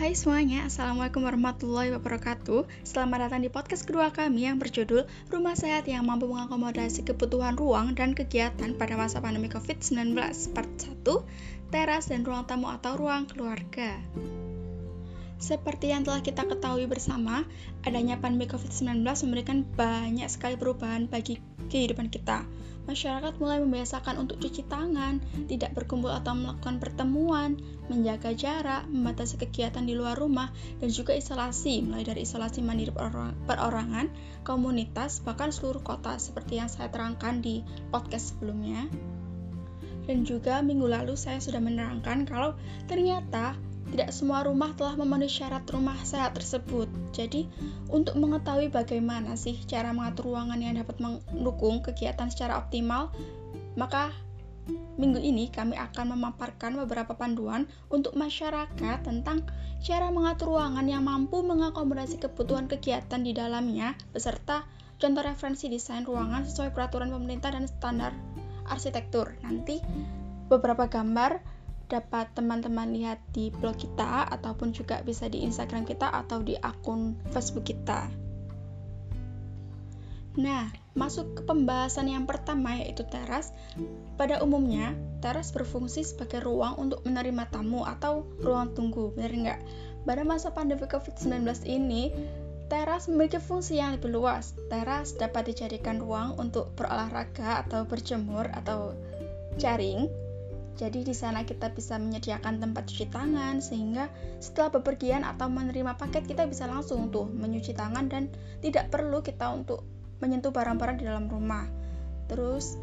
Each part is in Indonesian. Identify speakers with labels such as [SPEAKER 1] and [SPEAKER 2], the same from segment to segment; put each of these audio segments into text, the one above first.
[SPEAKER 1] Hai semuanya, Assalamualaikum warahmatullahi wabarakatuh. Selamat datang di podcast kedua kami yang berjudul Rumah Sehat yang mampu mengakomodasi kebutuhan ruang dan kegiatan pada masa pandemi COVID-19 Part 1, teras dan ruang tamu atau ruang keluarga. Seperti yang telah kita ketahui bersama, adanya pandemi COVID-19 memberikan banyak sekali perubahan bagi kehidupan kita masyarakat mulai membiasakan untuk cuci tangan, tidak berkumpul atau melakukan pertemuan, menjaga jarak, membatasi kegiatan di luar rumah, dan juga isolasi, mulai dari isolasi mandiri perorangan, komunitas, bahkan seluruh kota, seperti yang saya terangkan di podcast sebelumnya. Dan juga minggu lalu saya sudah menerangkan kalau ternyata tidak semua rumah telah memenuhi syarat rumah sehat tersebut. Jadi, untuk mengetahui bagaimana sih cara mengatur ruangan yang dapat mendukung kegiatan secara optimal, maka minggu ini kami akan memaparkan beberapa panduan untuk masyarakat tentang cara mengatur ruangan yang mampu mengakomodasi kebutuhan kegiatan di dalamnya beserta contoh referensi desain ruangan sesuai peraturan pemerintah dan standar arsitektur. Nanti beberapa gambar dapat teman-teman lihat di blog kita ataupun juga bisa di Instagram kita atau di akun Facebook kita. Nah, masuk ke pembahasan yang pertama yaitu teras. Pada umumnya, teras berfungsi sebagai ruang untuk menerima tamu atau ruang tunggu, benar nggak? Pada masa pandemi COVID-19 ini, teras memiliki fungsi yang lebih luas. Teras dapat dijadikan ruang untuk berolahraga atau berjemur atau jaring jadi di sana kita bisa menyediakan tempat cuci tangan sehingga setelah bepergian atau menerima paket kita bisa langsung tuh menyuci tangan dan tidak perlu kita untuk menyentuh barang-barang di dalam rumah. Terus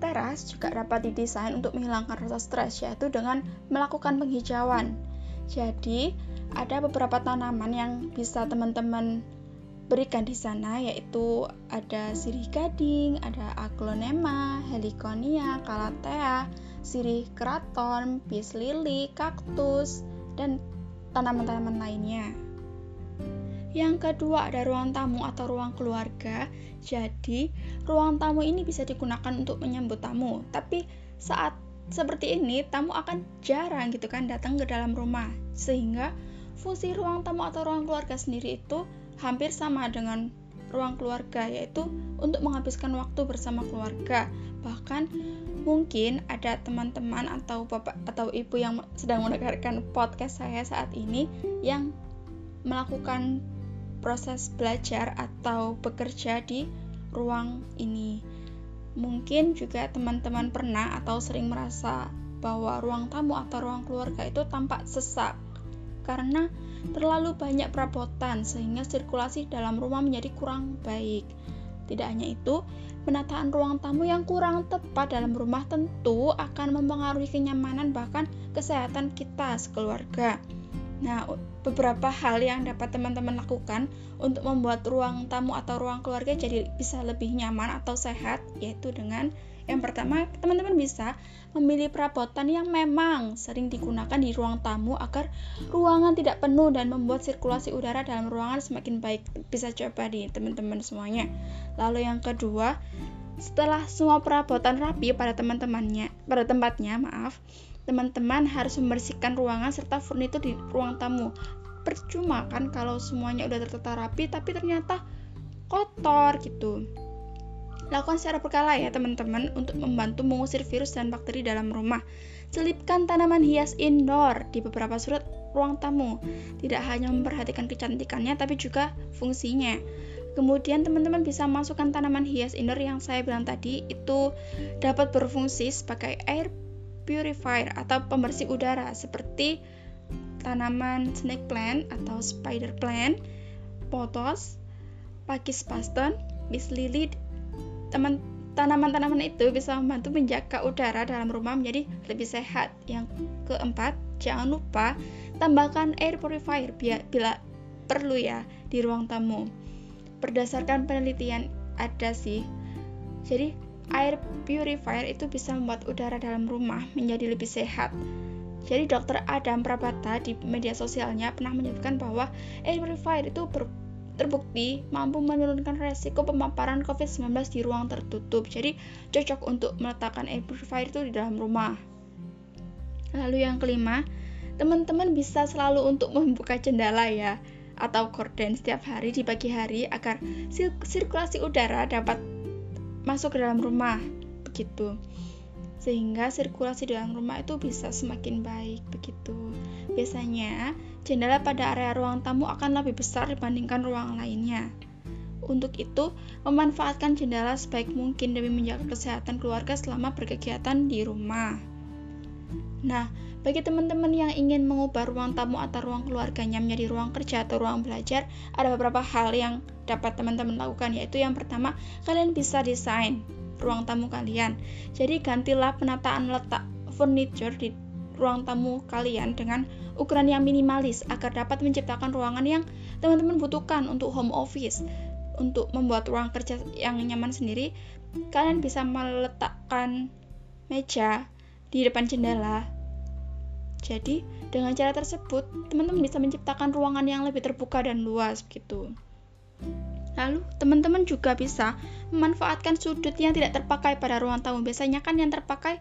[SPEAKER 1] teras juga dapat didesain untuk menghilangkan rasa stres yaitu dengan melakukan penghijauan. Jadi ada beberapa tanaman yang bisa teman-teman berikan di sana yaitu ada sirih gading, ada aglonema, heliconia, calathea, sirih keraton, bis lili, kaktus, dan tanaman-tanaman lainnya. Yang kedua ada ruang tamu atau ruang keluarga. Jadi, ruang tamu ini bisa digunakan untuk menyambut tamu. Tapi saat seperti ini, tamu akan jarang gitu kan datang ke dalam rumah. Sehingga fungsi ruang tamu atau ruang keluarga sendiri itu hampir sama dengan ruang keluarga yaitu untuk menghabiskan waktu bersama keluarga. Bahkan mungkin ada teman-teman atau bapak atau ibu yang sedang mendengarkan podcast saya saat ini yang melakukan proses belajar atau bekerja di ruang ini. Mungkin juga teman-teman pernah atau sering merasa bahwa ruang tamu atau ruang keluarga itu tampak sesak karena terlalu banyak perabotan sehingga sirkulasi dalam rumah menjadi kurang baik. Tidak hanya itu, penataan ruang tamu yang kurang tepat dalam rumah tentu akan mempengaruhi kenyamanan bahkan kesehatan kita sekeluarga. Nah, beberapa hal yang dapat teman-teman lakukan untuk membuat ruang tamu atau ruang keluarga jadi bisa lebih nyaman atau sehat yaitu dengan yang pertama, teman-teman bisa memilih perabotan yang memang sering digunakan di ruang tamu agar ruangan tidak penuh dan membuat sirkulasi udara dalam ruangan semakin baik. Bisa coba di teman-teman semuanya. Lalu yang kedua, setelah semua perabotan rapi pada teman-temannya, pada tempatnya, maaf, teman-teman harus membersihkan ruangan serta furnitur di ruang tamu. Percuma kan kalau semuanya udah tertata rapi tapi ternyata kotor gitu. Lakukan secara berkala ya teman-teman untuk membantu mengusir virus dan bakteri dalam rumah. Selipkan tanaman hias indoor di beberapa surat ruang tamu. Tidak hanya memperhatikan kecantikannya tapi juga fungsinya. Kemudian teman-teman bisa masukkan tanaman hias indoor yang saya bilang tadi itu dapat berfungsi sebagai air purifier atau pembersih udara seperti tanaman snake plant atau spider plant, pothos, pakis paston, bis lily, teman tanaman-tanaman itu bisa membantu menjaga udara dalam rumah menjadi lebih sehat. Yang keempat, jangan lupa tambahkan air purifier bila perlu ya di ruang tamu. Berdasarkan penelitian ada sih. Jadi air purifier itu bisa membuat udara dalam rumah menjadi lebih sehat. Jadi dokter Adam Prabata di media sosialnya pernah menyebutkan bahwa air purifier itu ber terbukti mampu menurunkan resiko pemaparan COVID-19 di ruang tertutup. Jadi cocok untuk meletakkan air purifier itu di dalam rumah. Lalu yang kelima, teman-teman bisa selalu untuk membuka jendela ya atau korden setiap hari di pagi hari agar sirkulasi udara dapat masuk ke dalam rumah begitu sehingga sirkulasi dalam rumah itu bisa semakin baik begitu. Biasanya jendela pada area ruang tamu akan lebih besar dibandingkan ruang lainnya. Untuk itu, memanfaatkan jendela sebaik mungkin demi menjaga kesehatan keluarga selama berkegiatan di rumah. Nah, bagi teman-teman yang ingin mengubah ruang tamu atau ruang keluarganya menjadi ruang kerja atau ruang belajar, ada beberapa hal yang dapat teman-teman lakukan, yaitu yang pertama, kalian bisa desain ruang tamu kalian. Jadi gantilah penataan letak furniture di ruang tamu kalian dengan ukuran yang minimalis agar dapat menciptakan ruangan yang teman-teman butuhkan untuk home office. Untuk membuat ruang kerja yang nyaman sendiri, kalian bisa meletakkan meja di depan jendela jadi, dengan cara tersebut, teman-teman bisa menciptakan ruangan yang lebih terbuka dan luas begitu. Lalu, teman-teman juga bisa memanfaatkan sudut yang tidak terpakai pada ruang tamu. Biasanya kan yang terpakai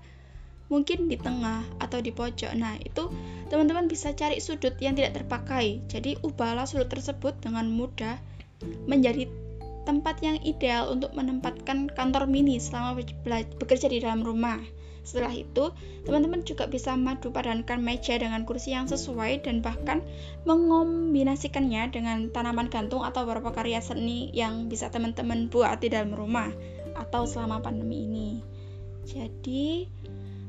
[SPEAKER 1] mungkin di tengah atau di pojok. Nah, itu teman-teman bisa cari sudut yang tidak terpakai. Jadi, ubahlah sudut tersebut dengan mudah menjadi tempat yang ideal untuk menempatkan kantor mini selama bekerja di dalam rumah. Setelah itu, teman-teman juga bisa madu padankan meja dengan kursi yang sesuai dan bahkan mengombinasikannya dengan tanaman gantung atau beberapa karya seni yang bisa teman-teman buat di dalam rumah atau selama pandemi ini. Jadi,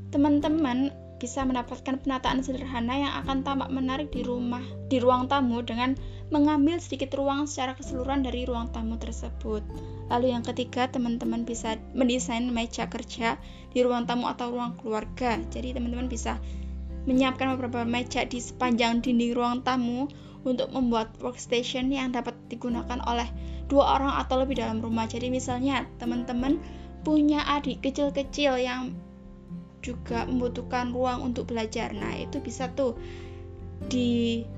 [SPEAKER 1] teman-teman bisa mendapatkan penataan sederhana yang akan tampak menarik di rumah di ruang tamu dengan mengambil sedikit ruang secara keseluruhan dari ruang tamu tersebut. Lalu yang ketiga, teman-teman bisa mendesain meja kerja di ruang tamu atau ruang keluarga. Jadi teman-teman bisa menyiapkan beberapa meja di sepanjang dinding ruang tamu untuk membuat workstation yang dapat digunakan oleh dua orang atau lebih dalam rumah. Jadi misalnya teman-teman punya adik kecil-kecil yang juga membutuhkan ruang untuk belajar. Nah, itu bisa tuh dibikin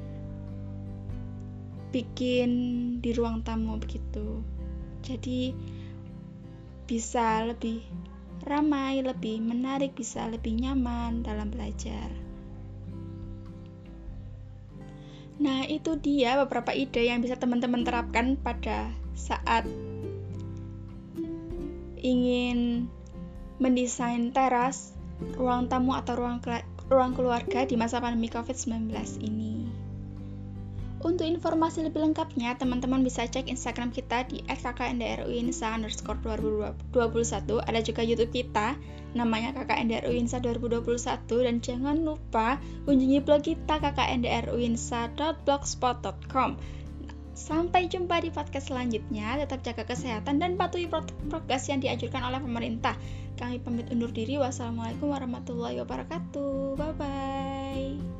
[SPEAKER 1] di ruang tamu begitu jadi bisa lebih ramai, lebih menarik, bisa lebih nyaman dalam belajar. Nah, itu dia beberapa ide yang bisa teman-teman terapkan pada saat ingin mendesain teras, ruang tamu atau ruang ruang keluarga di masa pandemi COVID-19 ini. Untuk informasi lebih lengkapnya, teman-teman bisa cek Instagram kita di @kkndruinsa underscore 2021. Ada juga YouTube kita, namanya kkndruinsa 2021. Dan jangan lupa kunjungi blog kita kkndruinsa.blogspot.com. Sampai jumpa di podcast selanjutnya. Tetap jaga kesehatan dan patuhi prokes yang dianjurkan oleh pemerintah. Kami pamit undur diri. Wassalamualaikum warahmatullahi wabarakatuh. Bye bye.